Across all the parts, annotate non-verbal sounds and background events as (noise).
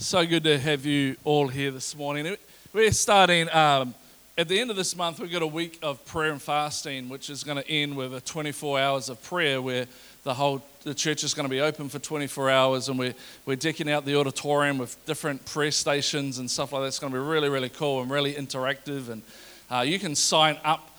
So good to have you all here this morning. We're starting um, at the end of this month. We've got a week of prayer and fasting, which is going to end with a 24 hours of prayer, where the whole the church is going to be open for 24 hours, and we're we're decking out the auditorium with different prayer stations and stuff like that. It's going to be really really cool and really interactive. And uh, you can sign up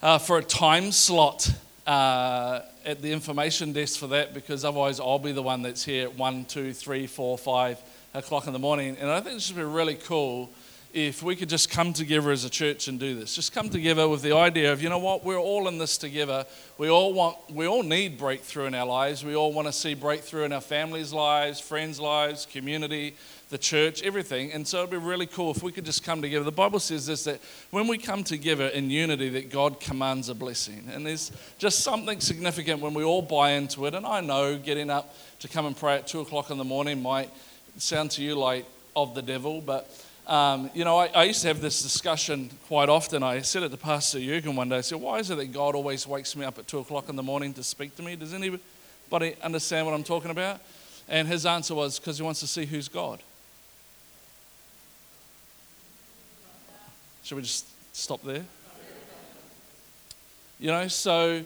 uh, for a time slot. Uh, at the information desk for that because otherwise I'll be the one that's here at 1, 2, 3, 4, 5, o'clock in the morning. And I think it would be really cool if we could just come together as a church and do this. Just come together with the idea of, you know what, we're all in this together. We all want, we all need breakthrough in our lives. We all want to see breakthrough in our families' lives, friends' lives, community, the church, everything. And so it'd be really cool if we could just come together. The Bible says this that when we come together in unity, that God commands a blessing. And there's just something significant when we all buy into it. And I know getting up to come and pray at two o'clock in the morning might sound to you like of the devil, but um, you know, I, I, used to have this discussion quite often. I said it to Pastor Jurgen one day. I said, Why is it that God always wakes me up at 2 o'clock in the morning to speak to me? Does anybody understand what I'm talking about? And his answer was, Because he wants to see who's God. Should we just stop there? You know, so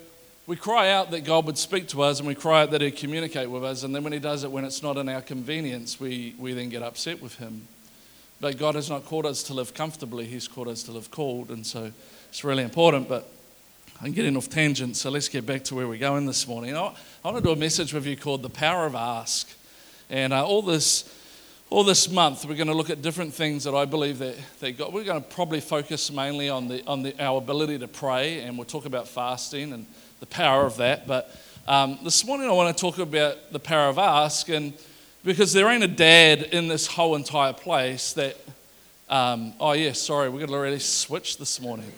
we cry out that God would speak to us and we cry out that He'd communicate with us. And then when He does it, when it's not in our convenience, we, we then get upset with Him. But God has not called us to live comfortably, He's called us to live called. And so it's really important. But I'm getting off tangent, so let's get back to where we're going this morning. I, want to do a message with you called The Power of Ask. And uh, all this. All this month, we're going to look at different things that I believe that, that God, we're going to probably focus mainly on, the, on the, our ability to pray, and we'll talk about fasting and the power of that. But um, this morning I want to talk about the power of ask, and because there ain't a dad in this whole entire place that. Um, oh yeah, sorry, we're going to really switch this morning.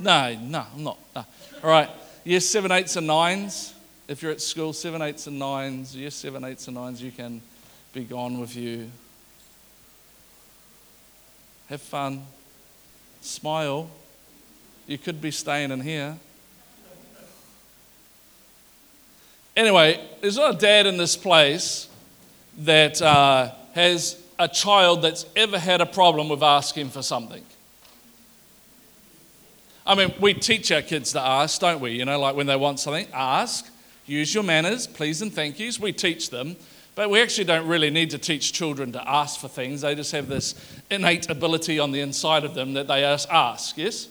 No, no, I'm not. No. All right, yes, seven, eights, and nines. If you're at school, seven, eights, and nines. Yes, seven, eights, and nines. You can be gone with you. Have fun. Smile. You could be staying in here. Anyway, there's not a dad in this place that uh, has a child that's ever had a problem with asking for something. I mean, we teach our kids to ask, don't we? You know, like when they want something, ask, use your manners, please and thank yous. We teach them. But we actually don't really need to teach children to ask for things. They just have this innate ability on the inside of them that they ask, ask, yes?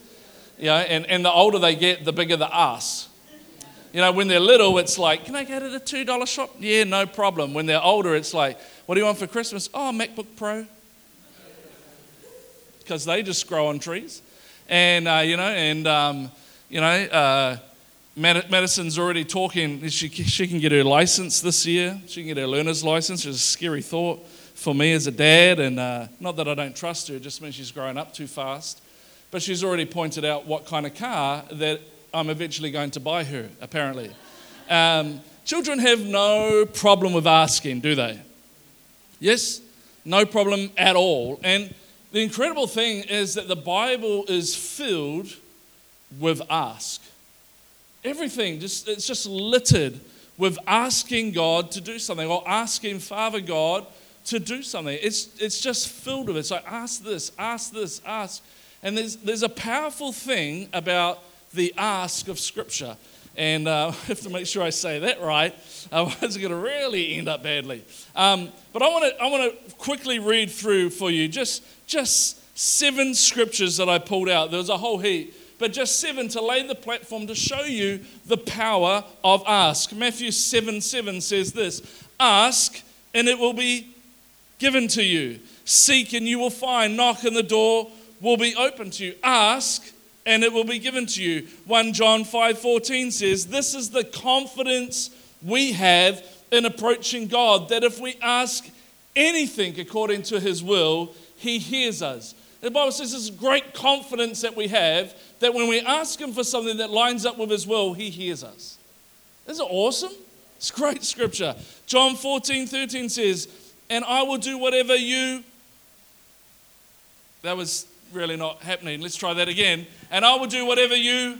Yeah, and, and the older they get, the bigger the ask. You know, when they're little, it's like, can I go to the $2 shop? Yeah, no problem. When they're older, it's like, what do you want for Christmas? Oh, MacBook Pro. Because they just grow on trees. And, uh, you know, and, um, you know, uh, Madison's already talking. She, she can get her license this year. She can get her learner's license. It's a scary thought for me as a dad. And uh, not that I don't trust her, it just means she's growing up too fast. But she's already pointed out what kind of car that I'm eventually going to buy her, apparently. Um, children have no problem with asking, do they? Yes? No problem at all. And the incredible thing is that the Bible is filled with ask. Everything, just, it's just littered with asking God to do something or asking Father God to do something. It's, it's just filled with it. So ask this, ask this, ask. And there's, there's a powerful thing about the ask of Scripture. And uh, (laughs) I have to make sure I say that right, otherwise, it's going to really end up badly. Um, but I want to I want to quickly read through for you just, just seven scriptures that I pulled out. There was a whole heap, but just seven to lay the platform to show you the power of ask. Matthew 7 7 says this Ask, and it will be given to you. Seek, and you will find. Knock, and the door will be open to you. Ask, and it will be given to you. 1 John 5:14 says, "This is the confidence we have in approaching God that if we ask anything according to his will, he hears us." The Bible says this great confidence that we have that when we ask him for something that lines up with his will, he hears us. Isn't it awesome? It's great scripture. John 14, 13 says, And I will do whatever you. That was really not happening. Let's try that again. And I will do whatever you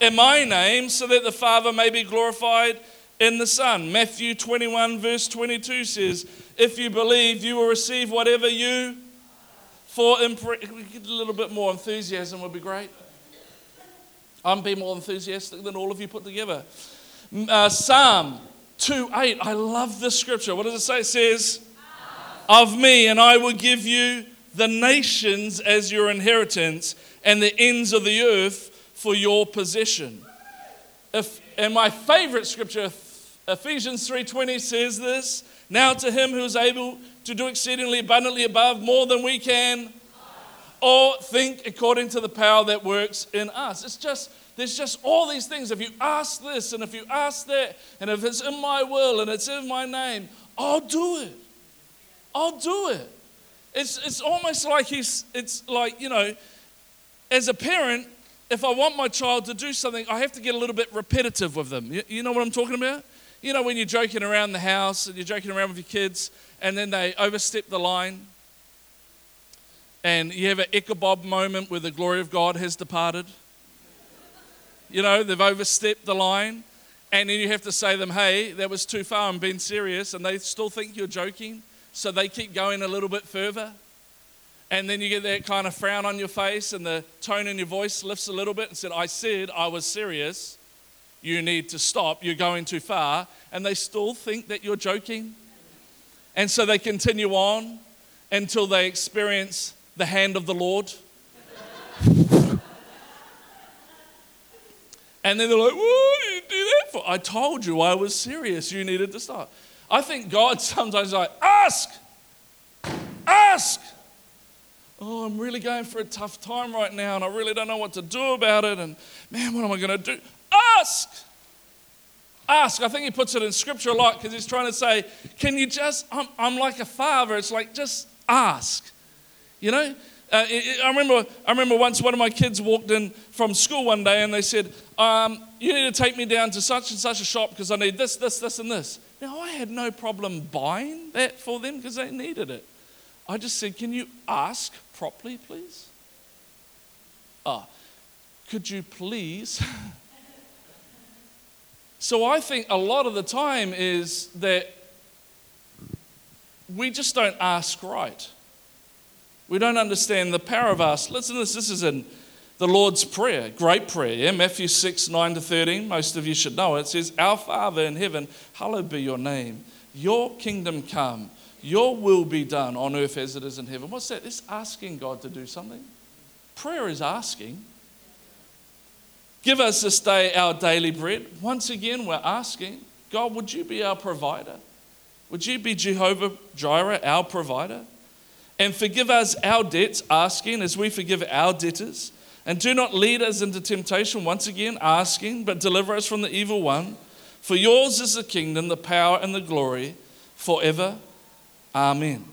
in my name, so that the Father may be glorified in the Son. Matthew 21, verse 22 says, If you believe, you will receive whatever you for. Impre- a little bit more enthusiasm would be great. I'm being more enthusiastic than all of you put together. Uh, Psalm 2 8. I love this scripture. What does it say? It says, Of me, and I will give you the nations as your inheritance and the ends of the earth for your possession. If, and my favorite scripture, Ephesians 3:20 says this, now to him who is able to do exceedingly abundantly above more than we can or think according to the power that works in us. It's just there's just all these things. If you ask this and if you ask that, and if it's in my will and it's in my name, I'll do it. I'll do it. It's, it's almost like he's, it's like, you know, as a parent, if I want my child to do something, I have to get a little bit repetitive with them. You, you know what I'm talking about? You know, when you're joking around the house and you're joking around with your kids, and then they overstep the line, and you have an Ichabod moment where the glory of God has departed. You know, they've overstepped the line, and then you have to say to them, hey, that was too far, I'm being serious, and they still think you're joking, so they keep going a little bit further. And then you get that kind of frown on your face, and the tone in your voice lifts a little bit and said, I said I was serious. You need to stop. You're going too far. And they still think that you're joking. And so they continue on until they experience the hand of the Lord. and then they're like, What did you do that for? I told you I was serious. You needed to stop. I think God (laughs) sometimes like, Ask, ask. Oh, I'm really going for a tough time right now, and I really don't know what to do about it. And man, what am I going to do? Ask. Ask. I think he puts it in scripture a lot because he's trying to say, Can you just, I'm, I'm like a father. It's like, just ask. You know? Uh, I, remember, I remember once one of my kids walked in from school one day and they said, um, You need to take me down to such and such a shop because I need this, this, this, and this. Now, I had no problem buying that for them because they needed it. I just said, Can you ask properly, please? Ah, could you please? (laughs) so I think a lot of the time is that we just don't ask right. We don't understand the power of us. Listen to this. This is in the Lord's Prayer, great prayer. Yeah? Matthew 6, 9 to 13. Most of you should know it. It says, Our Father in heaven, hallowed be your name. Your kingdom come. Your will be done on earth as it is in heaven. What's that? It's asking God to do something. Prayer is asking. Give us this day our daily bread. Once again, we're asking, God, would you be our provider? Would you be Jehovah Jireh, our provider? And forgive us our debts, asking as we forgive our debtors. And do not lead us into temptation, once again, asking, but deliver us from the evil one. For yours is the kingdom, the power, and the glory forever. Amen.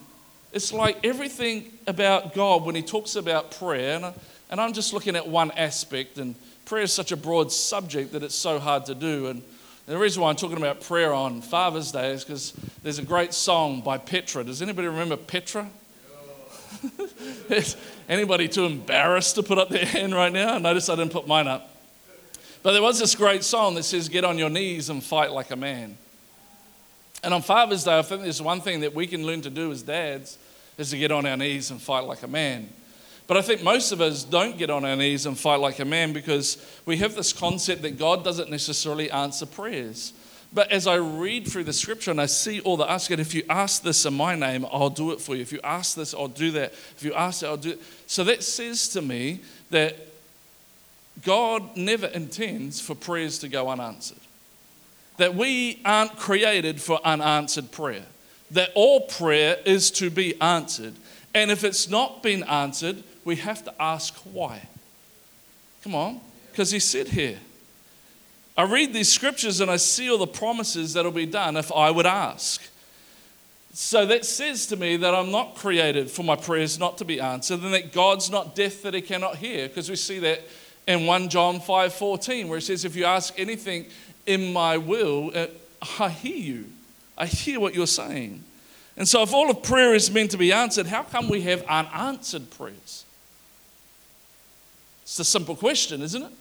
It's like everything about God when He talks about prayer, and, I, and I'm just looking at one aspect, and prayer is such a broad subject that it's so hard to do. And the reason why I'm talking about prayer on Father's Day is because there's a great song by Petra. Does anybody remember Petra? Is anybody too embarrassed to put up their hand right now? Notice I didn't put mine up. But there was this great song that says, Get on your knees and fight like a man. And on Father's Day, I think there's one thing that we can learn to do as dads is to get on our knees and fight like a man. But I think most of us don't get on our knees and fight like a man because we have this concept that God doesn't necessarily answer prayers. But as I read through the scripture and I see all the asking, if you ask this in my name, I'll do it for you. If you ask this, I'll do that. If you ask I'll do it. So that says to me that God never intends for prayers to go unanswered. That we aren't created for unanswered prayer. That all prayer is to be answered. And if it's not been answered, we have to ask why. Come on, because he said here, I read these scriptures and I see all the promises that'll be done if I would ask. So that says to me that I'm not created for my prayers not to be answered, and that God's not deaf that he cannot hear, because we see that in 1 John 5:14, where it says, If you ask anything in my will, uh, I hear you. I hear what you're saying. And so, if all of prayer is meant to be answered, how come we have unanswered prayers? It's a simple question, isn't it?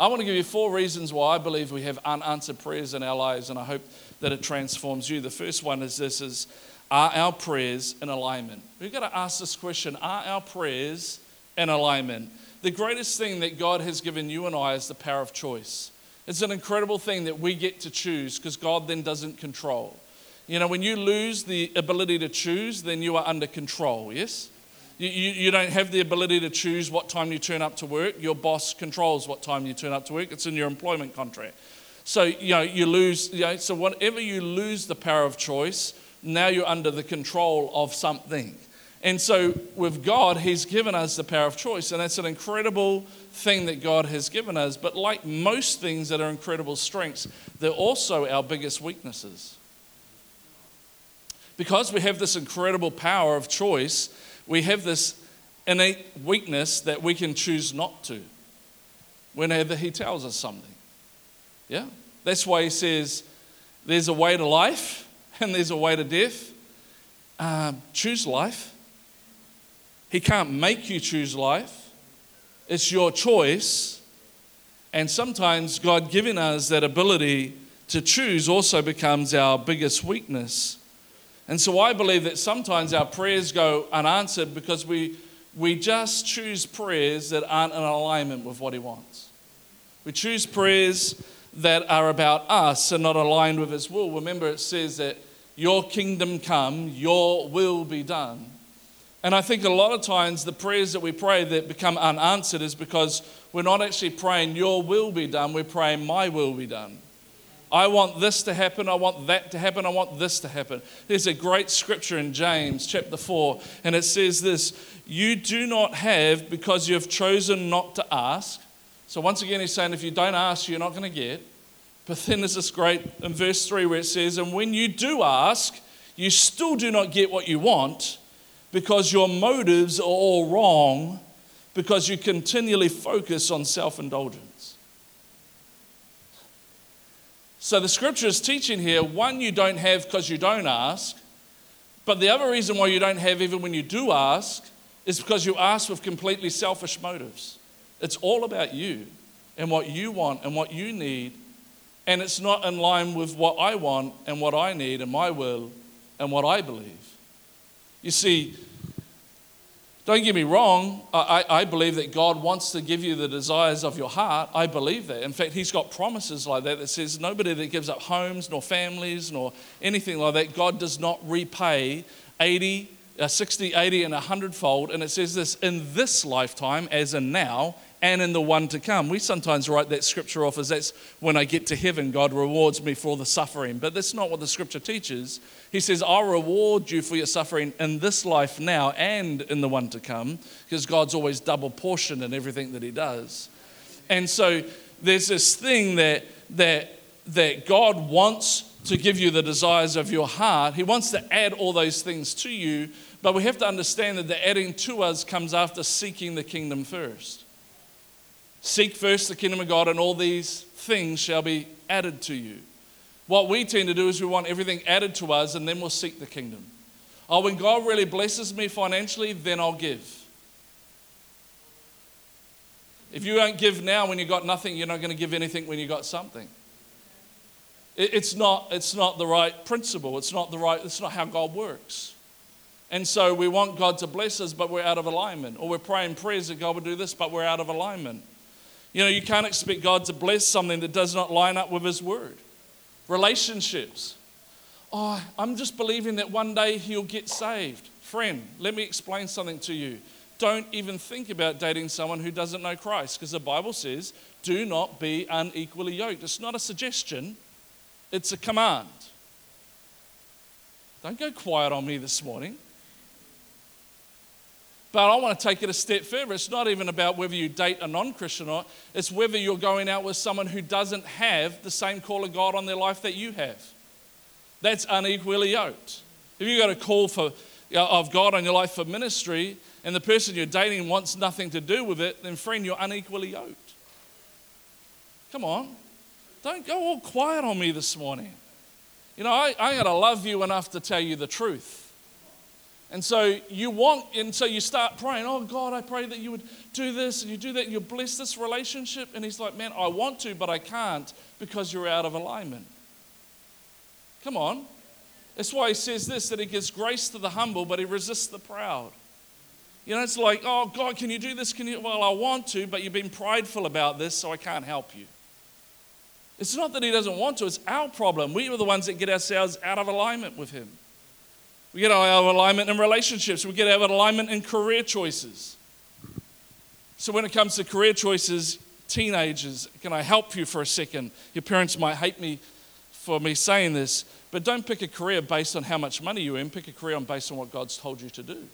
I want to give you four reasons why I believe we have unanswered prayers in our lives, and I hope that it transforms you. The first one is this is are our prayers in alignment? We've got to ask this question are our prayers in alignment? The greatest thing that God has given you and I is the power of choice. It's an incredible thing that we get to choose because God then doesn't control. You know, when you lose the ability to choose, then you are under control, yes? You, you, don't have the ability to choose what time you turn up to work. Your boss controls what time you turn up to work. It's in your employment contract. So, you know, you lose, you know, so whatever you lose the power of choice, now you're under the control of something. And so with God, He's given us the power of choice. And that's an incredible thing that God has given us. But like most things that are incredible strengths, they're also our biggest weaknesses. Because we have this incredible power of choice, we have this innate weakness that we can choose not to whenever He tells us something. Yeah? That's why He says, there's a way to life and there's a way to death. Um, choose life. He can't make you choose life, it's your choice. And sometimes God giving us that ability to choose also becomes our biggest weakness. And so I believe that sometimes our prayers go unanswered because we, we just choose prayers that aren't in alignment with what He wants. We choose prayers that are about us and not aligned with His will. Remember, it says that your kingdom come, your will be done. And I think a lot of times the prayers that we pray that become unanswered is because we're not actually praying, Your will be done, we're praying, My will be done. I want this to happen. I want that to happen. I want this to happen. There's a great scripture in James chapter 4, and it says this You do not have because you have chosen not to ask. So, once again, he's saying if you don't ask, you're not going to get. But then there's this great in verse 3 where it says, And when you do ask, you still do not get what you want because your motives are all wrong because you continually focus on self indulgence. So the scripture is teaching here one, you don't have because you don't ask. But the other reason why you don't have, even when you do ask, is because you ask with completely selfish motives. It's all about you and what you want and what you need. And it's not in line with what I want and what I need and my will and what I believe. You see, don't get me wrong, I, I believe that God wants to give you the desires of your heart. I believe that. In fact, He's got promises like that that says nobody that gives up homes, nor families, nor anything like that, God does not repay 80, uh, 60, 80, and 100 fold. And it says this in this lifetime, as in now, and in the one to come. We sometimes write that scripture off as that's when I get to heaven, God rewards me for the suffering. But that's not what the scripture teaches. He says, I'll reward you for your suffering in this life now and in the one to come, because God's always double portioned in everything that He does. And so there's this thing that, that, that God wants to give you the desires of your heart. He wants to add all those things to you, but we have to understand that the adding to us comes after seeking the kingdom first. Seek first the kingdom of God, and all these things shall be added to you. What we tend to do is we want everything added to us, and then we'll seek the kingdom. Oh, when God really blesses me financially, then I'll give. If you don't give now when you've got nothing, you're not going to give anything when you've got something. It's not, it's not the right principle. It's not the right, it's not how God works. And so we want God to bless us, but we're out of alignment. Or we're praying prayers that God would do this, but we're out of alignment. You know, you can't expect God to bless something that does not line up with His word. Relationships. Oh, I'm just believing that one day He'll get saved. Friend, let me explain something to you. Don't even think about dating someone who doesn't know Christ because the Bible says, do not be unequally yoked. It's not a suggestion, it's a command. Don't go quiet on me this morning. But I want to take it a step further. It's not even about whether you date a non Christian or not, it's whether you're going out with someone who doesn't have the same call of God on their life that you have. That's unequally yoked. If you've got a call for, uh, of God on your life for ministry and the person you're dating wants nothing to do with it, then friend, you're unequally yoked. Come on. Don't go all quiet on me this morning. You know, I, I got to love you enough to tell you the truth. And so you want, and so you start praying, oh God, I pray that you would do this and you do that and you bless this relationship. And he's like, man, I want to, but I can't because you're out of alignment. Come on. That's why he says this that he gives grace to the humble, but he resists the proud. You know, it's like, oh God, can you do this? Can you? Well, I want to, but you've been prideful about this, so I can't help you. It's not that he doesn't want to, it's our problem. We are the ones that get ourselves out of alignment with him. We get out of alignment in relationships, we get out of alignment in career choices. So, when it comes to career choices, teenagers, can I help you for a second? Your parents might hate me for me saying this, but don't pick a career based on how much money you earn, pick a career based on what God's told you to do.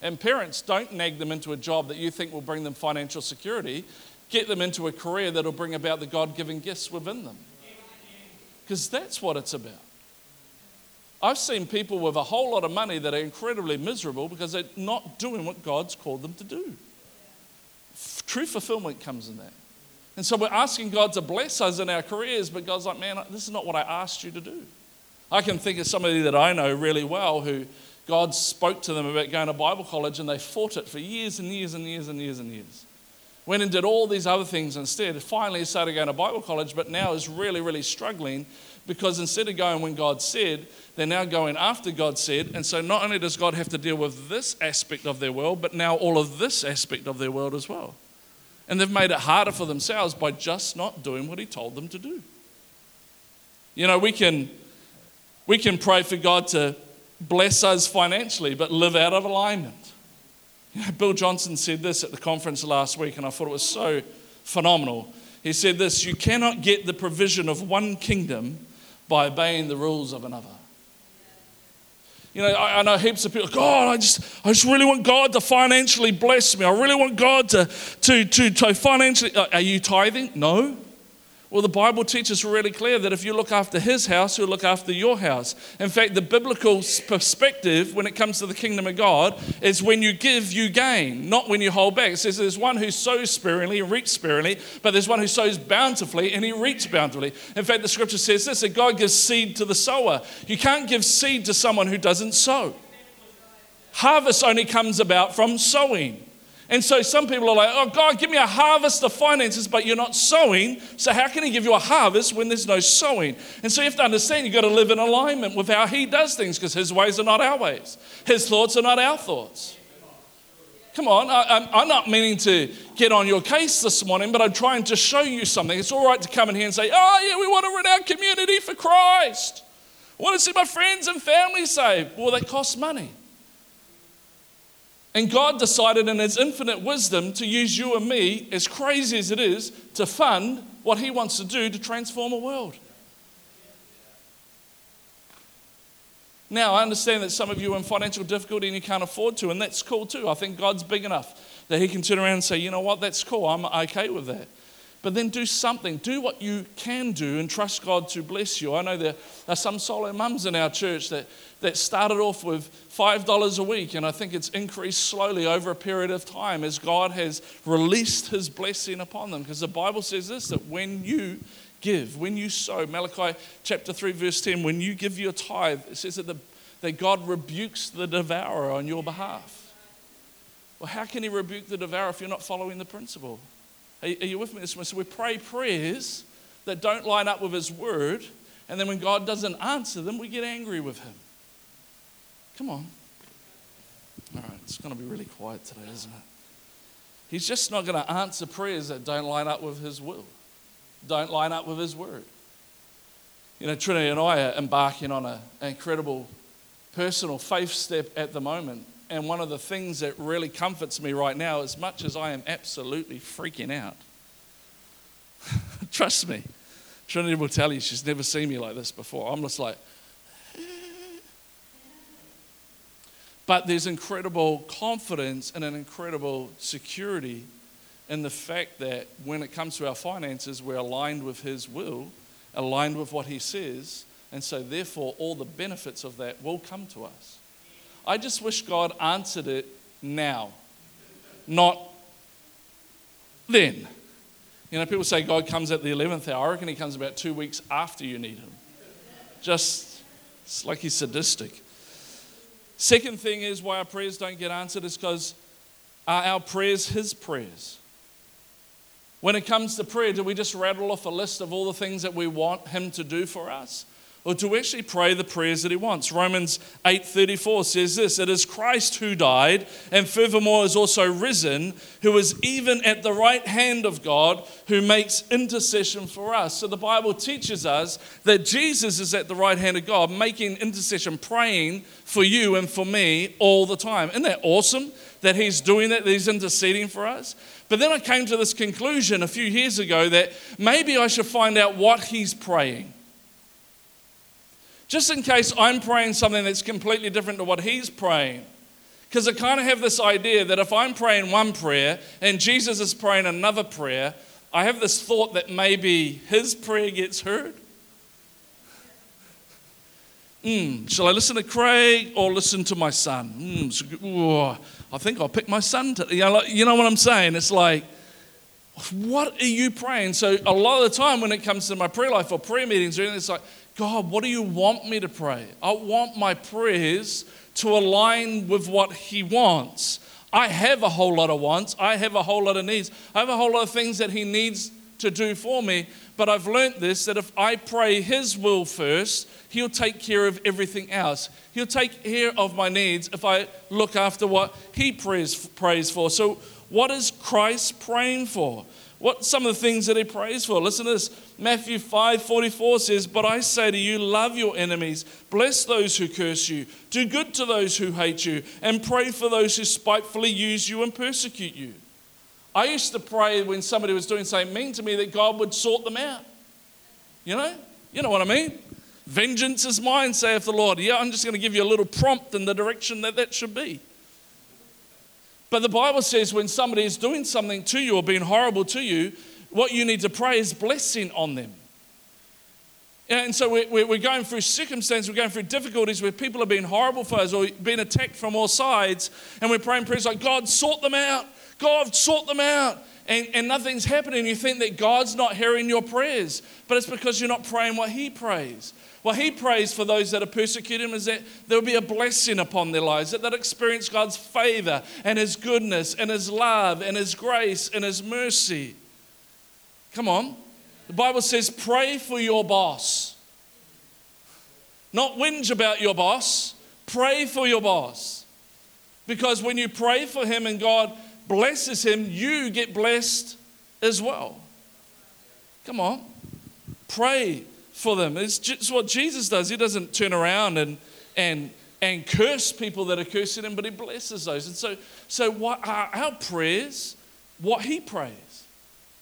And parents, don't nag them into a job that you think will bring them financial security. Get them into a career that will bring about the God given gifts within them. Because that's what it's about. I've seen people with a whole lot of money that are incredibly miserable because they're not doing what God's called them to do. True fulfillment comes in that. And so we're asking God to bless us in our careers, but God's like, man, this is not what I asked you to do. I can think of somebody that I know really well who God spoke to them about going to Bible college and they fought it for years and years and years and years and years. Went and did all these other things instead. Finally started going to Bible college, but now is really, really struggling because instead of going when God said, they're now going after God said. And so not only does God have to deal with this aspect of their world, but now all of this aspect of their world as well. And they've made it harder for themselves by just not doing what He told them to do. You know, we can, we can pray for God to bless us financially, but live out of alignment. You know, Bill Johnson said this at the conference last week, and I thought it was so phenomenal. He said this You cannot get the provision of one kingdom by obeying the rules of another. You know, I, I, know heaps of people, God, I just, I just really want God to financially bless me. I really want God to, to, to, to financially. Uh, are you tithing? No. Well, the Bible teaches really clear that if you look after his house, he'll look after your house. In fact, the biblical perspective when it comes to the kingdom of God is when you give, you gain, not when you hold back. It says there's one who sows sparingly and reaps sparingly, but there's one who sows bountifully and he reaps bountifully. In fact, the scripture says this that God gives seed to the sower. You can't give seed to someone who doesn't sow. Harvest only comes about from sowing. And so some people are like, oh, God, give me a harvest of finances, but you're not sowing. So how can He give you a harvest when there's no sowing? And so you have to understand you've got to live in alignment with how He does things because His ways are not our ways, His thoughts are not our thoughts. Come on, I, am not meaning to get on your case this morning, but I'm trying to show you something. It's all right to come in here and say, oh, yeah, we want to run our community for Christ. I want to see my friends and family saved. Well, that costs money. And God decided in His infinite wisdom to use you and me, as crazy as it is, to fund what He wants to do to transform a world. Now, I understand that some of you are in financial difficulty and you can't afford to, and that's cool too. I think God's big enough that He can turn around and say, you know what, that's cool, I'm okay with that. But then do something. Do what you can do and trust God to bless you. I know there are some solo mums in our church that, that started off with $5 a week, and I think it's increased slowly over a period of time as God has released His blessing upon them. Because the Bible says this that when you give, when you sow, Malachi chapter 3, verse 10, when you give your tithe, it says that, the, that God rebukes the devourer on your behalf. Well, how can He rebuke the devourer if you're not following the principle? Are, you with me this morning? So we pray prayers that don't line up with His word, and then when God doesn't answer them, we get angry with Him. Come on. All right, it's going to be really quiet today, isn't it? He's just not going to answer prayers that don't line up with His will, don't line up with His word. You know, Trinity and I are embarking on a, an incredible personal faith step at the moment and one of the things that really comforts me right now, as much as I am absolutely freaking out, (laughs) trust me, Trinity will tell you she's never seen me like this before. I'm just like, but there's incredible confidence and an incredible security in the fact that when it comes to our finances, we're aligned with His will, aligned with what He says, and so therefore all the benefits of that will come to us. I just wish God answered it now, not then. You know, people say God comes at the 11th hour. I reckon he comes about two weeks after you need him. Just, it's like he's sadistic. Second thing is why our prayers don't get answered is because are our prayers His prayers? When it comes to prayer, do we just rattle off a list of all the things that we want Him to do for us? Or to actually pray the prayers that He wants? Romans 8:34 says this: It is Christ who died, and furthermore is also risen, who is even at the right hand of God, who makes intercession for us. So the Bible teaches us that Jesus is at the right hand of God, making intercession, praying for you and for me all the time. Isn't that awesome that He's doing that, that He's interceding for us? But then I came to this conclusion a few years ago that maybe I should find out what he's praying. Just in case I'm praying something that's completely different to what he's praying. Because I kind of have this idea that if I'm praying one prayer and Jesus is praying another prayer, I have this thought that maybe his prayer gets heard. Mm, shall I listen to Craig or listen to my son? Mm, I think I'll pick my son. To, you, know, like, you know what I'm saying? It's like, what are you praying? So a lot of the time when it comes to my prayer life or prayer meetings or anything, it's like, God, what do you want me to pray? I want my prayers to align with what He wants. I have a whole lot of wants. I have a whole lot of needs. I have a whole lot of things that He needs to do for me. But I've learnt this that if I pray His will first, He'll take care of everything else. He'll take care of my needs if I look after what He prays, prays for. So, what is Christ praying for? What some of the things that he prays for? Listen to this. Matthew 5 44 says, But I say to you, love your enemies, bless those who curse you, do good to those who hate you, and pray for those who spitefully use you and persecute you. I used to pray when somebody was doing something mean to me that God would sort them out. You know? You know what I mean? Vengeance is mine, saith the Lord. Yeah, I'm just going to give you a little prompt in the direction that that should be. But the Bible says when somebody is doing something to you or being horrible to you, what you need to pray is blessing on them. And so we're going through circumstances, we're going through difficulties where people are being horrible for us or being attacked from all sides, and we're praying prayers like, God, sort them out. God, sort them out. And, and nothing's happening. You think that God's not hearing your prayers, but it's because you're not praying what He prays. What He prays for those that are persecuting is that there will be a blessing upon their lives, that they'll experience God's favor and His goodness and His love and His grace and His mercy. Come on. The Bible says, pray for your boss. Not whinge about your boss, pray for your boss. Because when you pray for him and God blesses him, you get blessed as well. Come on. Pray for them. It's just what Jesus does. He doesn't turn around and, and, and curse people that are cursing him, but he blesses those. And so, so what are our prayers? What he prays.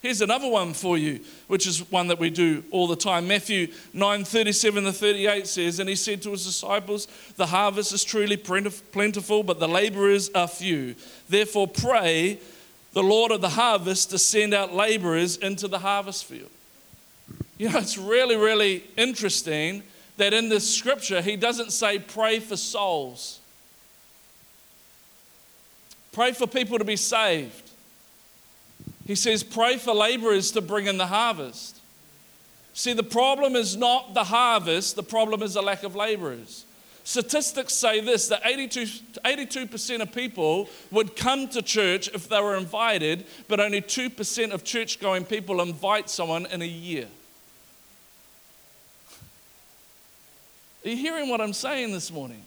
Here's another one for you, which is one that we do all the time. Matthew 9 37 to 38 says, And he said to his disciples, The harvest is truly plentiful, but the laborers are few. Therefore, pray the Lord of the harvest to send out laborers into the harvest field. You know, it's really, really interesting that in this scripture, he doesn't say pray for souls, pray for people to be saved. He says, pray for laborers to bring in the harvest. See, the problem is not the harvest, the problem is the lack of laborers. Statistics say this that 82, 82% of people would come to church if they were invited, but only 2% of church going people invite someone in a year. Are you hearing what I'm saying this morning?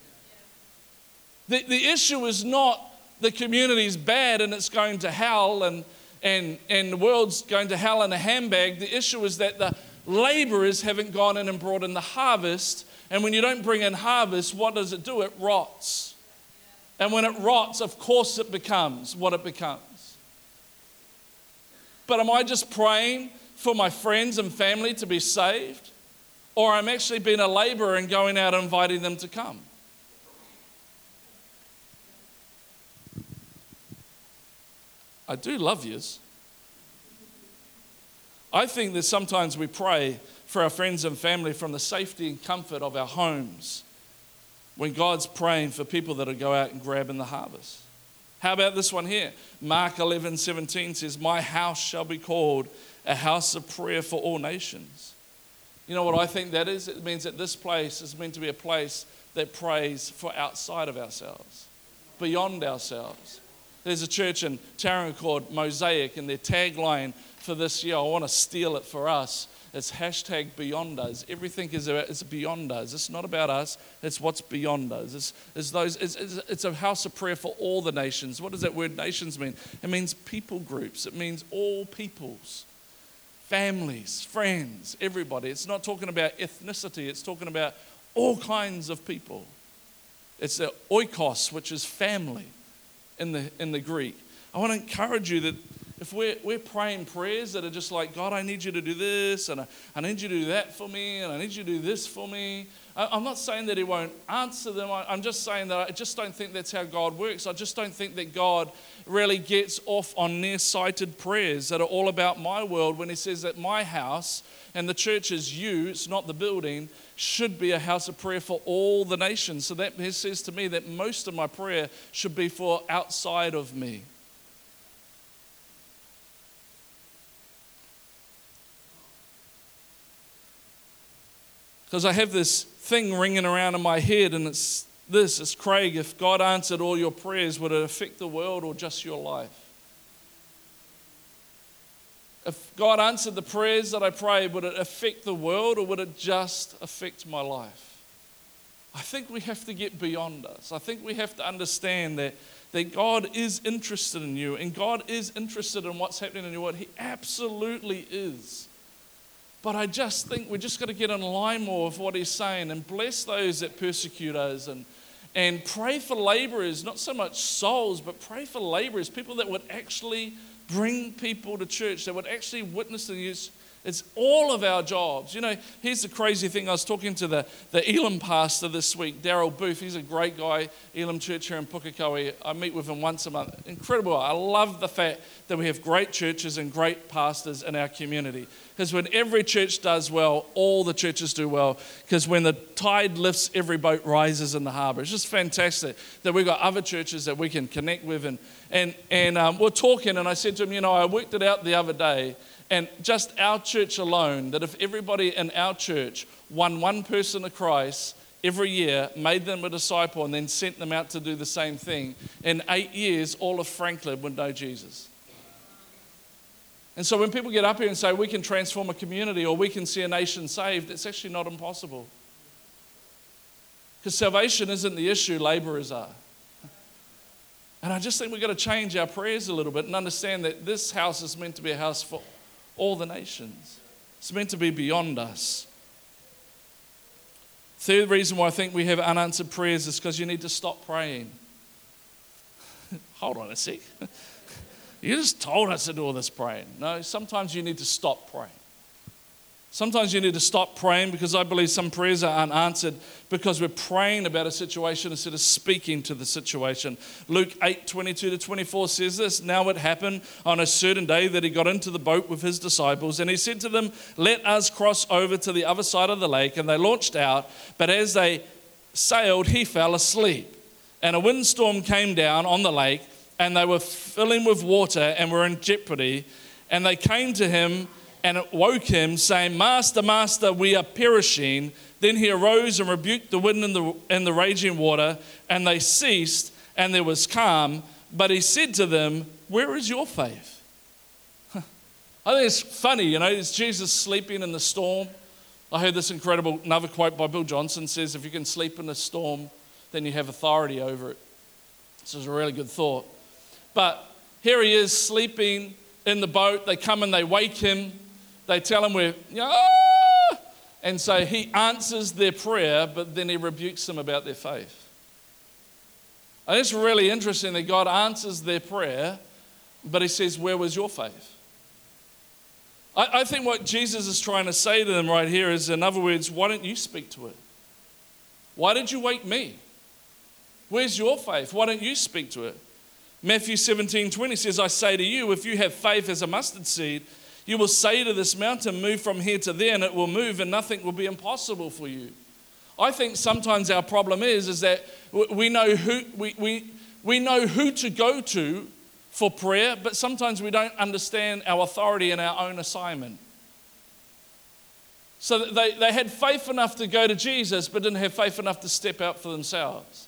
The, the issue is not the community is bad and it's going to hell and and, and the world's going to hell in a handbag. The issue is that the laborers haven't gone in and brought in the harvest. And when you don't bring in harvest, what does it do? It rots. And when it rots, of course, it becomes what it becomes. But am I just praying for my friends and family to be saved? Or I'm actually being a laborer and going out and inviting them to come? I do love yous. I think that sometimes we pray for our friends and family from the safety and comfort of our homes when God's praying for people that will go out and grab in the harvest. How about this one here? Mark 11 17 says, My house shall be called a house of prayer for all nations. You know what I think that is? It means that this place is meant to be a place that prays for outside of ourselves, beyond ourselves. There's a church in Tauranga called Mosaic, and their tagline for this year, I want to steal it for us. It's hashtag beyond us. Everything is about, it's beyond us. It's not about us, it's what's beyond us. It's, it's, those, it's, it's a house of prayer for all the nations. What does that word nations mean? It means people groups, it means all peoples families, friends, everybody. It's not talking about ethnicity, it's talking about all kinds of people. It's the oikos, which is family in the, in the Greek. I want to encourage you that if we're, we're praying prayers that are just like, God, I need you to do this, and I, I need you to do that for me, and I need you to do this for me. I, am not saying that He won't answer them. I, I'm just saying that I just don't think that's how God works. I just don't think that God really gets off on near-sighted prayers that are all about my world when He says that my house and the church is you, it's not the building, should be a house of prayer for all the nations. So that he says to me that most of my prayer should be for outside of me. Because I have this thing ringing around in my head, and it's this it's Craig, if God answered all your prayers, would it affect the world or just your life? If God answered the prayers that I prayed, would it affect the world or would it just affect my life? I think we have to get beyond us. I think we have to understand that, that God is interested in you and God is interested in what's happening in your world. He absolutely is. But I just think we're just got to get in line more with what he's saying and bless those that persecute us and, and pray for laborers, not so much souls, but pray for laborers, people that would actually bring people to church, that would actually witness the news it's all of our jobs. You know, here's the crazy thing. I was talking to the, the Elim pastor this week, Daryl Booth. He's a great guy, Elim Church here in Pukekohe. I meet with him once a month. Incredible. I love the fact that we have great churches and great pastors in our community. Because when every church does well, all the churches do well. Because when the tide lifts, every boat rises in the harbour. It's just fantastic that we've got other churches that we can connect with. And, and, and um, we're talking, and I said to him, You know, I worked it out the other day and just our church alone, that if everybody in our church won one person to Christ every year, made them a disciple, and then sent them out to do the same thing, in eight years, all of Franklin would know Jesus. And so when people get up here and say we can transform a community or we can see a nation saved, it's actually not impossible. Because salvation isn't the issue, laborers are. And I just think we've got to change our prayers a little bit and understand that this house is meant to be a house for all the nations. It's meant to be beyond us. Third reason why I think we have unanswered prayers is because you need to stop praying. (laughs) Hold on a sec. (laughs) you just told us to do all this praying. No, sometimes you need to stop praying. Sometimes you need to stop praying because I believe some prayers are unanswered because we're praying about a situation instead of speaking to the situation. Luke 8 22 to 24 says this Now it happened on a certain day that he got into the boat with his disciples, and he said to them, Let us cross over to the other side of the lake. And they launched out, but as they sailed, he fell asleep. And a windstorm came down on the lake, and they were filling with water and were in jeopardy. And they came to him and it woke him, saying, Master, Master, we are perishing. Then he arose and rebuked the wind and the, and the raging water, and they ceased, and there was calm. But he said to them, Where is your faith? I think it's funny, you know, is Jesus sleeping in the storm? I heard this incredible, another quote by Bill Johnson says, If you can sleep in a storm, then you have authority over it. This is a really good thought. But here he is sleeping in the boat. They come and they wake him. They tell him we're, ah! and so he answers their prayer, but then he rebukes them about their faith. And it's really interesting that God answers their prayer, but he says, Where was your faith? I, I think what Jesus is trying to say to them right here is, in other words, why don't you speak to it? Why did you wake me? Where's your faith? Why don't you speak to it? Matthew 17 20 says, I say to you, if you have faith as a mustard seed, you will say to this mountain, Move from here to there, and it will move, and nothing will be impossible for you. I think sometimes our problem is, is that we know who, we, we, we know who to go to for prayer, but sometimes we don't understand our authority and our own assignment. So they, they had faith enough to go to Jesus, but didn't have faith enough to step out for themselves.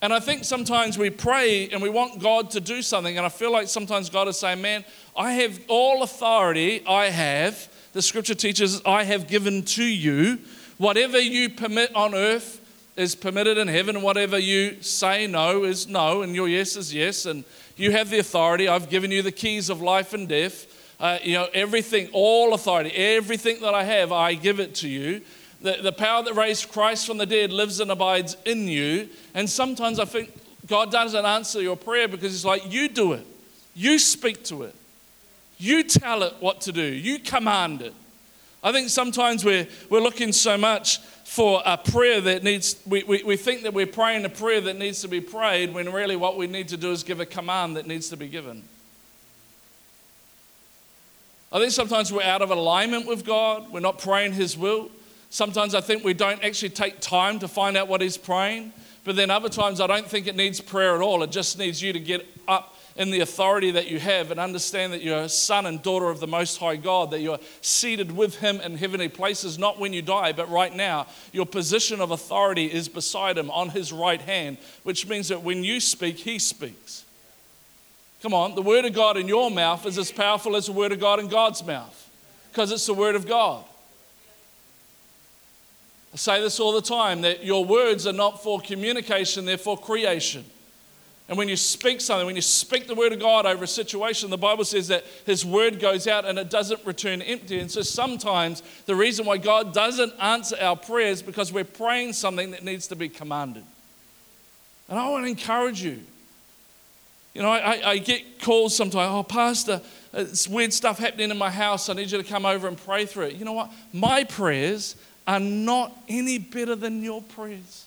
And I think sometimes we pray and we want God to do something, and I feel like sometimes God is saying, Man, I have all authority, I have. The scripture teaches, I have given to you. Whatever you permit on earth is permitted in heaven, whatever you say no is no, and your yes is yes. And you have the authority. I've given you the keys of life and death. Uh, you know, everything, all authority, everything that I have, I give it to you. The, the power that raised Christ from the dead lives and abides in you. And sometimes I think God doesn't answer your prayer because it's like, you do it, you speak to it, you tell it what to do, you command it. I think sometimes we're, we're looking so much for a prayer that needs, we, we, we think that we're praying a prayer that needs to be prayed when really what we need to do is give a command that needs to be given. I think sometimes we're out of alignment with God, we're not praying His will. Sometimes I think we don't actually take time to find out what He's praying. But then other times I don't think it needs prayer at all. It just needs you to get up in the authority that you have and understand that you're a son and daughter of the Most High God, that you're seated with Him in heavenly places, not when you die, but right now. Your position of authority is beside Him on His right hand, which means that when you speak, He speaks. Come on, the Word of God in your mouth is as powerful as the Word of God in God's mouth because it's the Word of God. I say this all the time that your words are not for communication, they're for creation. And when you speak something, when you speak the word of God over a situation, the Bible says that his word goes out and it doesn't return empty. And so sometimes the reason why God doesn't answer our prayers because we're praying something that needs to be commanded. And I want to encourage you. You know, I, I get calls sometimes, oh, Pastor, uh, it's weird stuff happening in my house. I need you to come over and pray through it. You know what? My prayers are not any better than your prayers.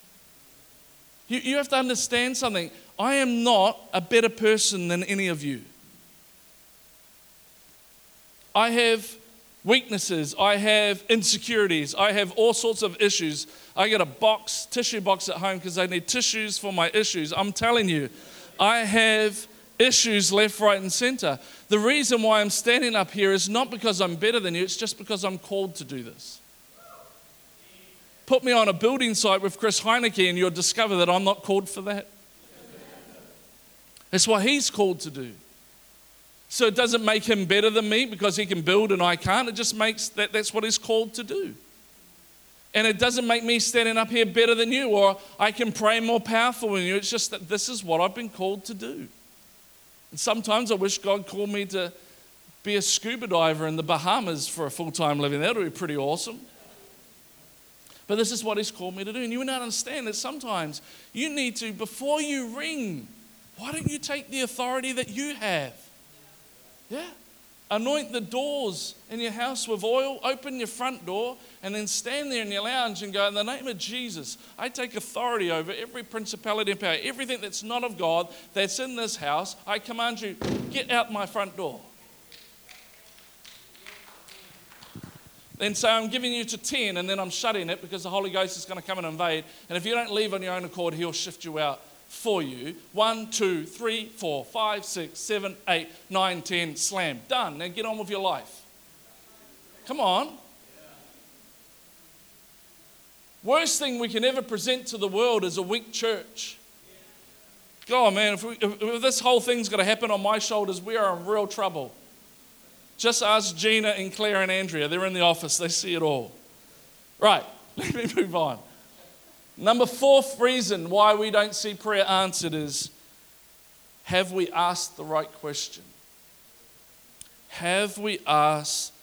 You, you have to understand something. I am not a better person than any of you. I have weaknesses, I have insecurities, I have all sorts of issues. I get a box, tissue box at home because I need tissues for my issues. I'm telling you, I have issues left, right, and center. The reason why I'm standing up here is not because I'm better than you, it's just because I'm called to do this put me on a building site with Chris Heineke and you'll discover that I'm not called for that. That's what he's called to do. So it doesn't make him better than me because he can build and I can't. It just makes that that's what he's called to do. And it doesn't make me standing up here better than you or I can pray more powerful than you. It's just that this is what I've been called to do. And sometimes I wish God called me to be a scuba diver in the Bahamas for a full time living. That would be pretty awesome. But this is what He's called me to do. And you need to understand that sometimes you need to, before you ring, why don't you take the authority that you have? Yeah. Anoint the doors in your house with oil, open your front door, and then stand there in your lounge and go, In the name of Jesus, I take authority over every principality and power, everything that's not of God that's in this house. I command you, get out my front door. Then say, I'm giving you to 10, and then I'm shutting it because the Holy Ghost is going to come and invade. And if you don't leave on your own accord, He'll shift you out for you. One, two, three, four, five, six, seven, eight, nine, ten, slam. Done. Now get on with your life. Come on. Worst thing we can ever present to the world is a weak church. God, man, if, we, if this whole thing's going to happen on my shoulders, we are in real trouble. Just ask Gina and Claire and Andrea. They're in the office, they see it all. Right, (laughs) let me move on. Number fourth reason why we don't see prayer answered is have we asked the right question? Have we asked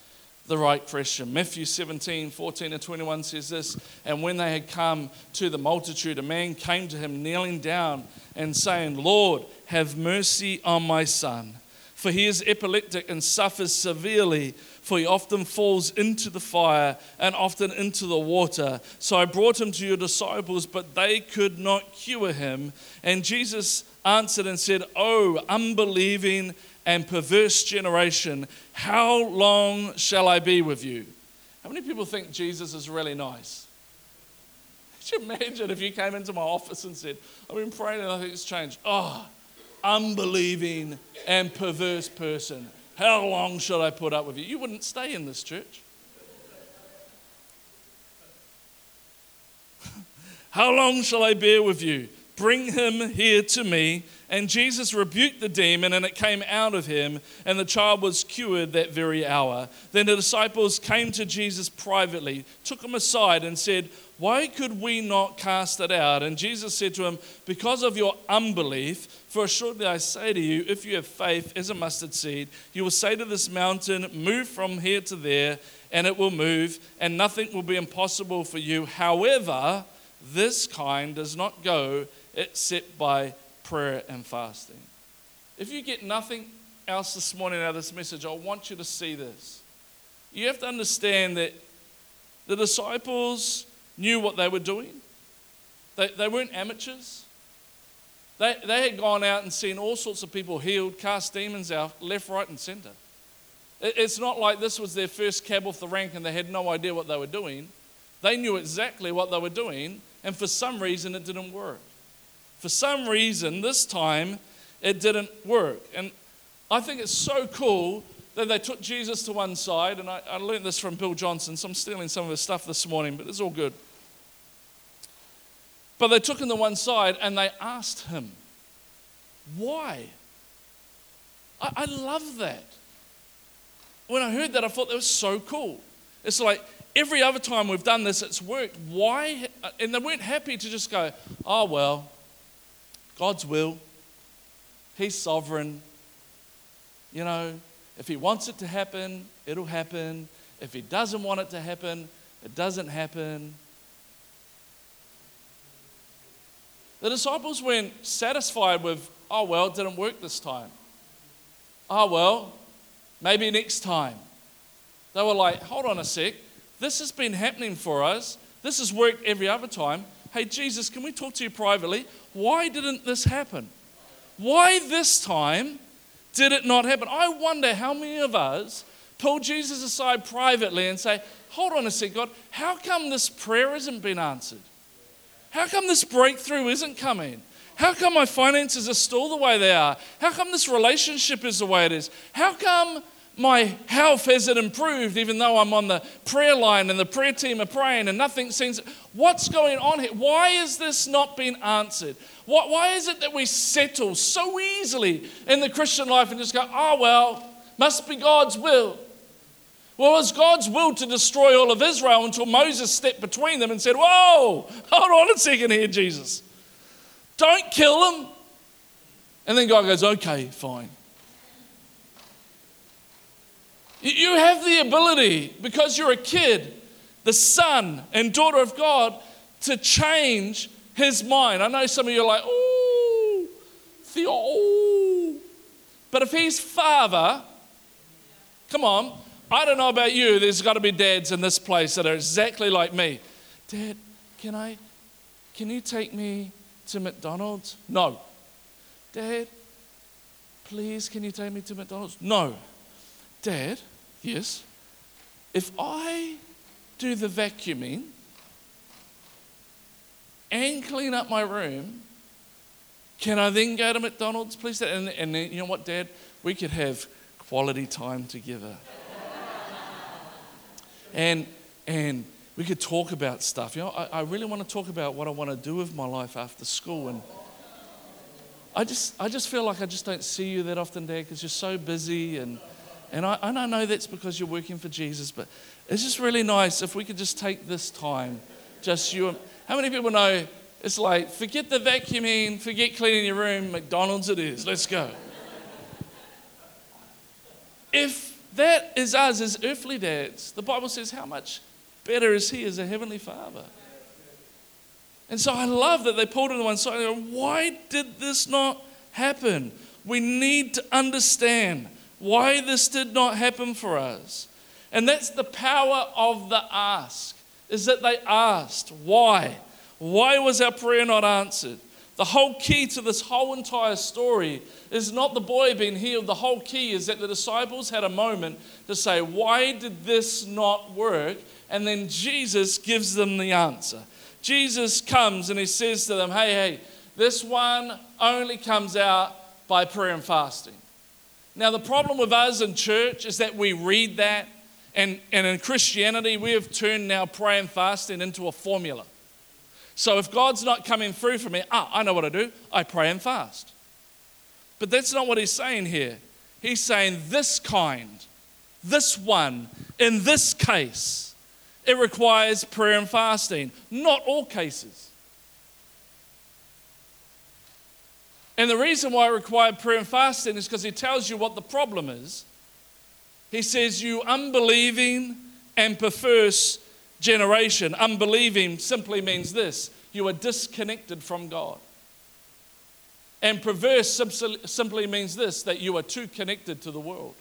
the right question? Matthew 17, 14 and 21 says this And when they had come to the multitude, a man came to him, kneeling down and saying, Lord, have mercy on my son for he is epileptic and suffers severely, for he often falls into the fire and often into the water. So I brought him to your disciples, but they could not cure him. And Jesus answered and said, Oh, unbelieving and perverse generation, how long shall I be with you? How many people think Jesus is really nice? Could you imagine if you came into my office and said, I've been praying and I think it's changed? Oh, unbelieving, and perverse person. How long shall I put up with you? You wouldn't stay in this church. (laughs) How long shall I bear with you? Bring him here to me. And Jesus rebuked the demon, and it came out of him, and the child was cured that very hour. Then the disciples came to Jesus privately, took him aside, and said, Why could we not cast it out? And Jesus said to him, Because of your unbelief, for assuredly I say to you, if you have faith as a mustard seed, you will say to this mountain, Move from here to there, and it will move, and nothing will be impossible for you. However, this kind does not go except by prayer and fasting. If you get nothing else this morning out of this message, I want you to see this. You have to understand that the disciples knew what they were doing, they, they weren't amateurs. They, they had gone out and seen all sorts of people healed, cast demons out, left, right, and center. It, it's not like this was their first cab off the rank and they had no idea what they were doing. They knew exactly what they were doing, and for some reason it didn't work. For some reason, this time, it didn't work. And I think it's so cool that they took Jesus to one side, and I, I learned this from Bill Johnson, so I'm stealing some of his stuff this morning, but it's all good. But they took him to one side and they asked him, Why? I, I love that. When I heard that, I thought that was so cool. It's like every other time we've done this, it's worked. Why? And they weren't happy to just go, Oh, well, God's will. He's sovereign. You know, if He wants it to happen, it'll happen. If He doesn't want it to happen, it doesn't happen. The disciples weren't satisfied with, oh, well, it didn't work this time. Oh, well, maybe next time. They were like, hold on a sec. This has been happening for us. This has worked every other time. Hey, Jesus, can we talk to you privately? Why didn't this happen? Why this time did it not happen? I wonder how many of us pull Jesus aside privately and say, Hold on a sec, God, how come this prayer hasn't been answered? How come this breakthrough isn't coming? How come my finances are still the way they are? How come this relationship is the way it is? How come my health hasn't improved even though I'm on the prayer line and the prayer team are praying and nothing seems. What's going on here? Why is this not being answered? Why is it that we settle so easily in the Christian life and just go, oh, well, must be God's will? Well, it was God's will to destroy all of Israel until Moses stepped between them and said, Whoa, hold on a second here, Jesus. Don't kill them. And then God goes, Okay, fine. You have the ability, because you're a kid, the son and daughter of God, to change his mind. I know some of you are like, oh, Theo. But if he's father, come on, I don't know about you, there's got to be dads in this place that are exactly like me. Dad, can I, can you take me to McDonald's? No. Dad, please, can you take me to McDonald's? No. Dad, yes, if I do the vacuuming and clean up my room, can I then go to McDonald's, please? And, and then, you know what, Dad? We could have quality time together. and, and we could talk about stuff. You know, I, I really want to talk about what I want to do with my life after school. And I just, I just feel like I just don't see you that often, Dad, because you're so busy and and I, and I know that's because you're working for Jesus, but it's just really nice if we could just take this time, just you. How many people know it's like, forget the vacuuming, forget cleaning your room, McDonald's it is, let's go. if that is us as earthly dads, the Bible says, how much better is He as a heavenly Father? And so I love that they pulled it on one side why did this not happen? We need to understand why this did not happen for us. And that's the power of the ask, is that they asked, why? Why was our prayer not answered? The whole key to this whole entire story is not the boy being healed. The whole key is that the disciples had a moment to say, Why did this not work? And then Jesus gives them the answer. Jesus comes and he says to them, Hey, hey, this one only comes out by prayer and fasting. Now, the problem with us in church is that we read that, and, and in Christianity, we have turned now prayer and fasting into a formula. So if God's not coming through for me, ah, I know what I do. I pray and fast. But that's not what he's saying here. He's saying this kind, this one, in this case, it requires prayer and fasting. Not all cases. And the reason why it required prayer and fasting is because he tells you what the problem is. He says, You unbelieving and perverse generation. Unbelieving simply means this you are disconnected from God. And perverse simply means this that you are too connected to the world.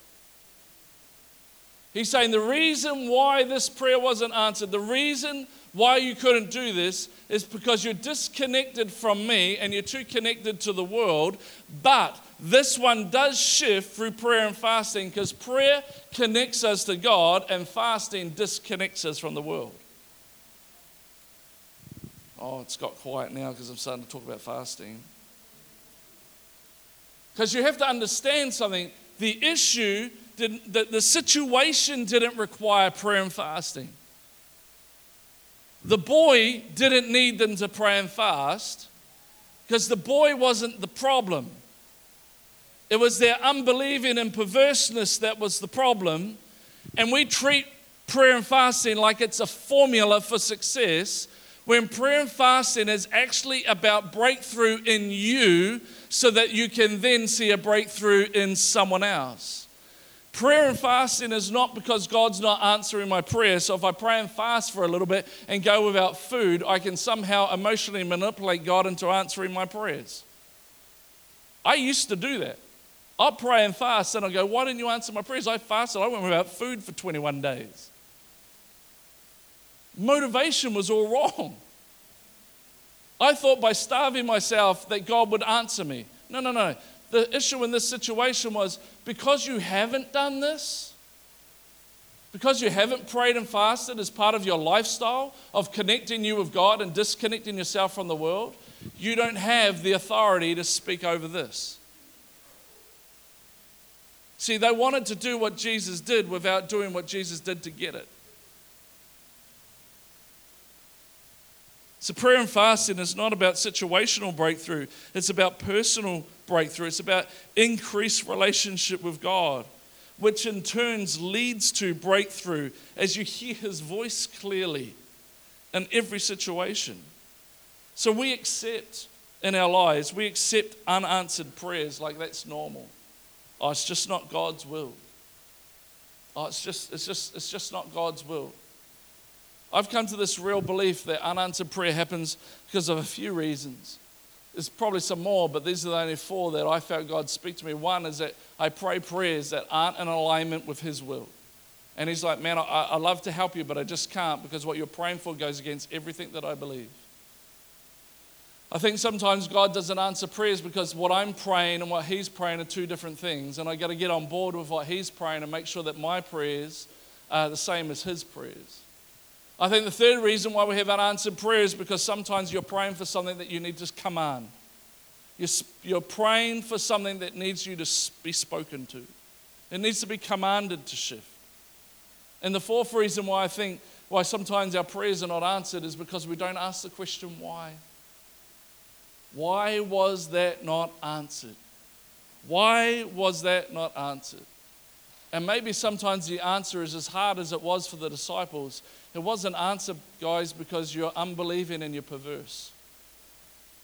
He's saying the reason why this prayer wasn't answered, the reason why you couldn't do this is because you're disconnected from me and you're too connected to the world. But this one does shift through prayer and fasting because prayer connects us to God and fasting disconnects us from the world. Oh, it's got quiet now because I'm starting to talk about fasting. Because you have to understand something. The issue, didn't, the, the situation didn't require prayer and fasting. The boy didn't need them to pray and fast because the boy wasn't the problem. It was their unbelieving and perverseness that was the problem. And we treat prayer and fasting like it's a formula for success when prayer and fasting is actually about breakthrough in you so that you can then see a breakthrough in someone else. Prayer and fasting is not because God's not answering my prayer. So if I pray and fast for a little bit and go without food, I can somehow emotionally manipulate God into answering my prayers. I used to do that. I'll pray and fast and I'll go, Why didn't you answer my prayers? I fasted, I went without food for 21 days motivation was all wrong. I thought by starving myself that God would answer me. No, no, no. The issue in this situation was because you haven't done this, because you haven't prayed and fasted as part of your lifestyle of connecting you with God and disconnecting yourself from the world, you don't have the authority to speak over this. See, they wanted to do what Jesus did without doing what Jesus did to get it. So, prayer and fasting is not about situational breakthrough, it's about personal breakthrough. It's about increased relationship with God, which in turns leads to breakthrough as you hear His voice clearly in every situation. So, we accept in our lives, we accept unanswered prayers like that's normal. Oh, it's just not God's will. Oh, it's just, it's just, it's just not God's will. I've come to this real belief that unanswered prayer happens because of a few reasons. There's probably some more, but these are the only four that I felt God speak to me. One is that I pray prayers that aren't in alignment with His will. And He's like, Man, I, I love to help you, but I just can't because what you're praying for goes against everything that I believe. I think sometimes God doesn't answer prayers because what I'm praying and what He's praying are two different things. And I got to get on board with what He's praying and make sure that my prayers are the same as His prayers. I think the third reason why we have unanswered prayer is because sometimes you're praying for something that you need to command. You're, you're praying for something that needs you to be spoken to, it needs to be commanded to shift. And the fourth reason why I think why sometimes our prayers are not answered is because we don't ask the question why. Why was that not answered? Why was that not answered? And maybe sometimes the answer is as hard as it was for the disciples. It wasn't answered, guys, because you're unbelieving and you're perverse.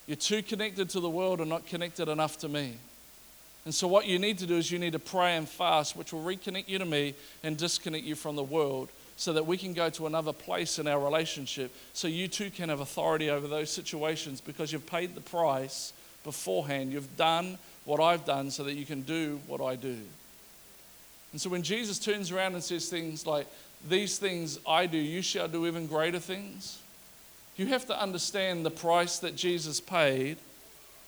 You're too connected to the world and not connected enough to me. And so, what you need to do is you need to pray and fast, which will reconnect you to me and disconnect you from the world so that we can go to another place in our relationship so you too can have authority over those situations because you've paid the price beforehand. You've done what I've done so that you can do what I do. And so when Jesus turns around and says things like, These things I do, you shall do even greater things, you have to understand the price that Jesus paid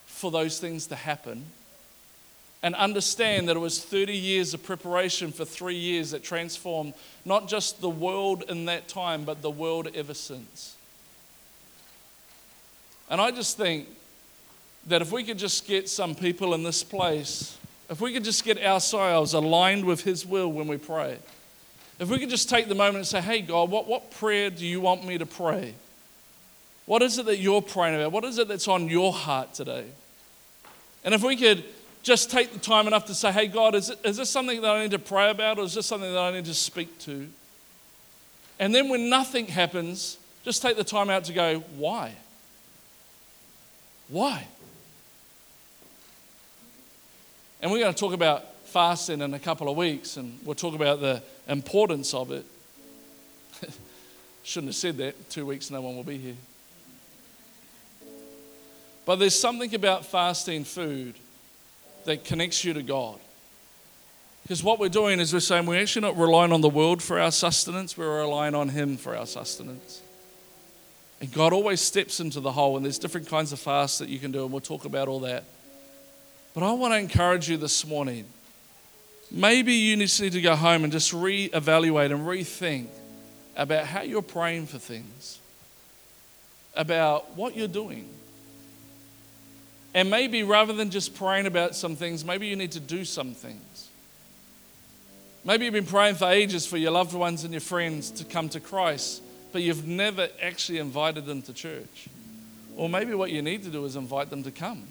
for those things to happen and understand that it was 30 years of preparation for three years that transformed not just the world in that time, but the world ever since. And I just think that if we could just get some people in this place if we could just get ourselves aligned with His will when we pray, if we could just take the moment and say, Hey, God, what, what prayer do you want me to pray? What is it that you're praying about? What is it that's on your heart today? And if we could just take the time enough to say, hey, God, is, it, is this something that I need to pray about or is this something that I need to speak to? And then when nothing happens, just take the time out to go, why? Why? And we're going to talk about fasting in a couple of weeks and we'll talk about the importance of it. (laughs) Shouldn't have said that. Two weeks, no one will be here. But there's something about fasting food that connects you to God. Because what we're doing is we're saying we're actually not relying on the world for our sustenance, we're relying on Him for our sustenance. And God always steps into the hole, and there's different kinds of fasts that you can do, and we'll talk about all that. But I want to encourage you this morning. Maybe you need to go home and just re-evaluate and rethink about how you're praying for things, about what you're doing. And maybe rather than just praying about some things, maybe you need to do some things. Maybe you've been praying for ages for your loved ones and your friends to come to Christ, but you've never actually invited them to church. Or maybe what you need to do is invite them to come.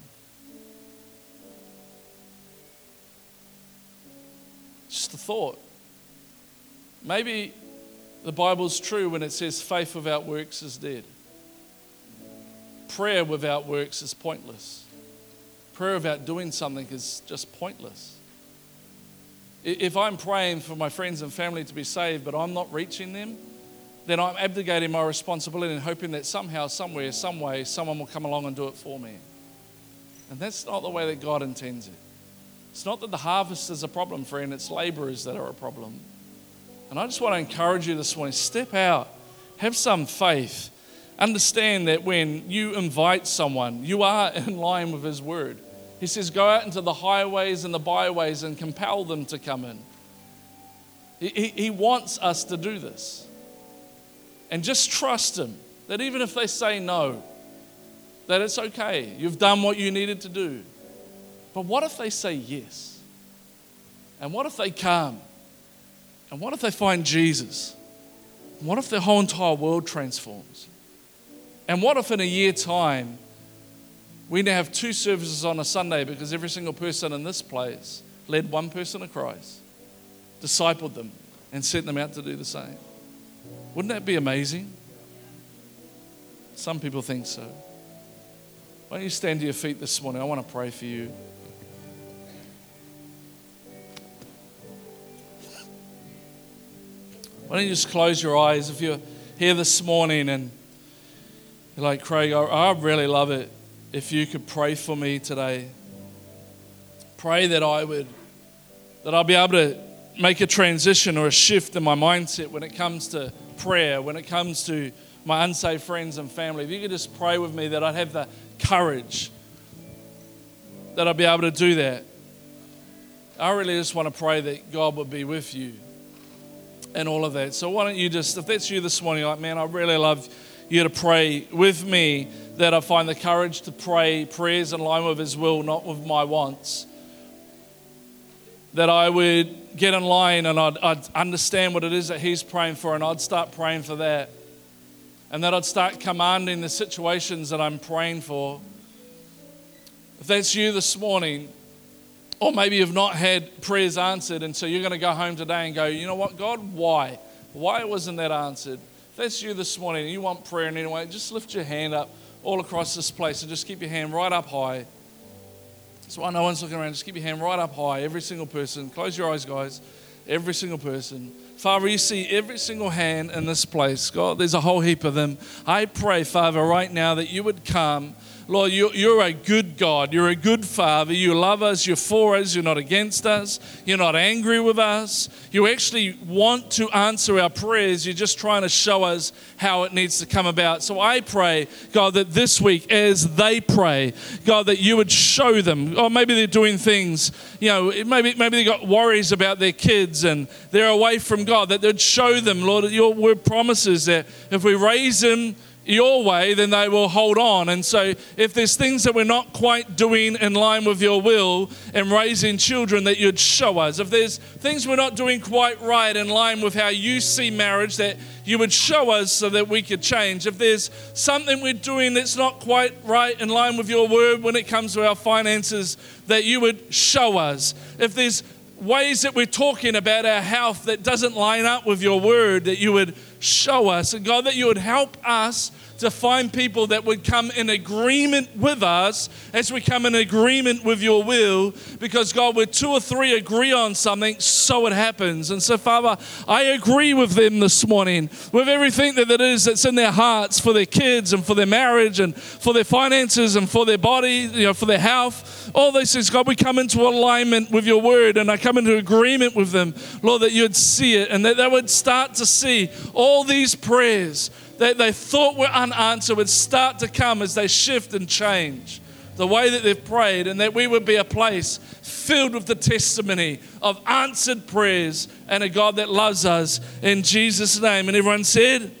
Just a thought. Maybe the Bible's true when it says faith without works is dead. Prayer without works is pointless. Prayer without doing something is just pointless. If I'm praying for my friends and family to be saved, but I'm not reaching them, then I'm abdicating my responsibility and hoping that somehow, somewhere, some way, someone will come along and do it for me. And that's not the way that God intends it. It's not that the harvest is a problem, friend, it's laborers that are a problem. And I just want to encourage you this morning step out, have some faith. Understand that when you invite someone, you are (laughs) in line with His word. He says, Go out into the highways and the byways and compel them to come in. He, he, he wants us to do this. And just trust Him that even if they say no, that it's okay. You've done what you needed to do. But what if they say yes? And what if they come? And what if they find Jesus? What if their whole entire world transforms? And what if in a year time we now have two services on a Sunday because every single person in this place led one person to Christ, discipled them, and sent them out to do the same. Wouldn't that be amazing? Some people think so. Why don't you stand to your feet this morning? I want to pray for you. Why don't you just close your eyes if you're here this morning and you're like, Craig, I, I really love it if you could pray for me today. Pray that I would, that I'll be able to make a transition or a shift in my mindset when it comes to prayer, when it comes to my unsaved friends and family. If you could just pray with me that I'd have the courage that I'd be able to do that. I really just want to pray that God would be with you and all of that. So why don't you just, if that's you this morning, like, man, I really love you to pray with me that I find the courage to pray prayers in line with His will, not with my wants. That I would get in line and I'd, I'd, understand what it is that He's praying for, and I'd start praying for that. And that I'd start commanding the situations that I'm praying for. If that's you this morning, or maybe you've not had prayers answered, and so you're going to go home today and go, you know what, God, why? Why wasn't that answered? If that's you this morning and you want prayer in any way, just lift your hand up all across this place and just keep your hand right up high. That's why no one's looking around. Just keep your hand right up high, every single person. Close your eyes, guys. Every single person. Father, you see every single hand in this place. God, there's a whole heap of them. I pray, Father, right now that you would come Lord, you're a good God. You're a good Father. You love us. You're for us. You're not against us. You're not angry with us. You actually want to answer our prayers. You're just trying to show us how it needs to come about. So I pray, God, that this week, as they pray, God, that you would show them. Or maybe they're doing things, you know, maybe, maybe they got worries about their kids and they're away from God, that they'd show them, Lord, your word promises that if we raise them, your way, then they will hold on. And so, if there's things that we're not quite doing in line with your will and raising children, that you'd show us. If there's things we're not doing quite right in line with how you see marriage, that you would show us so that we could change. If there's something we're doing that's not quite right in line with your word when it comes to our finances, that you would show us. If there's ways that we're talking about our health that doesn't line up with your word, that you would show us. And God, that you would help us to find people that would come in agreement with us as we come in agreement with your will. Because, God, where two or three agree on something, so it happens. And so, Father, I agree with them this morning, with everything that it is that's in their hearts for their kids and for their marriage and for their finances and for their body, you know, for their health. All these things, God, we come into alignment with your word and I come into agreement with them, Lord, that you'd see it and that they would start to see all these prayers that they thought were unanswered would start to come as they shift and change the way that they've prayed, and that we would be a place filled with the testimony of answered prayers and a God that loves us in Jesus' name. And everyone said,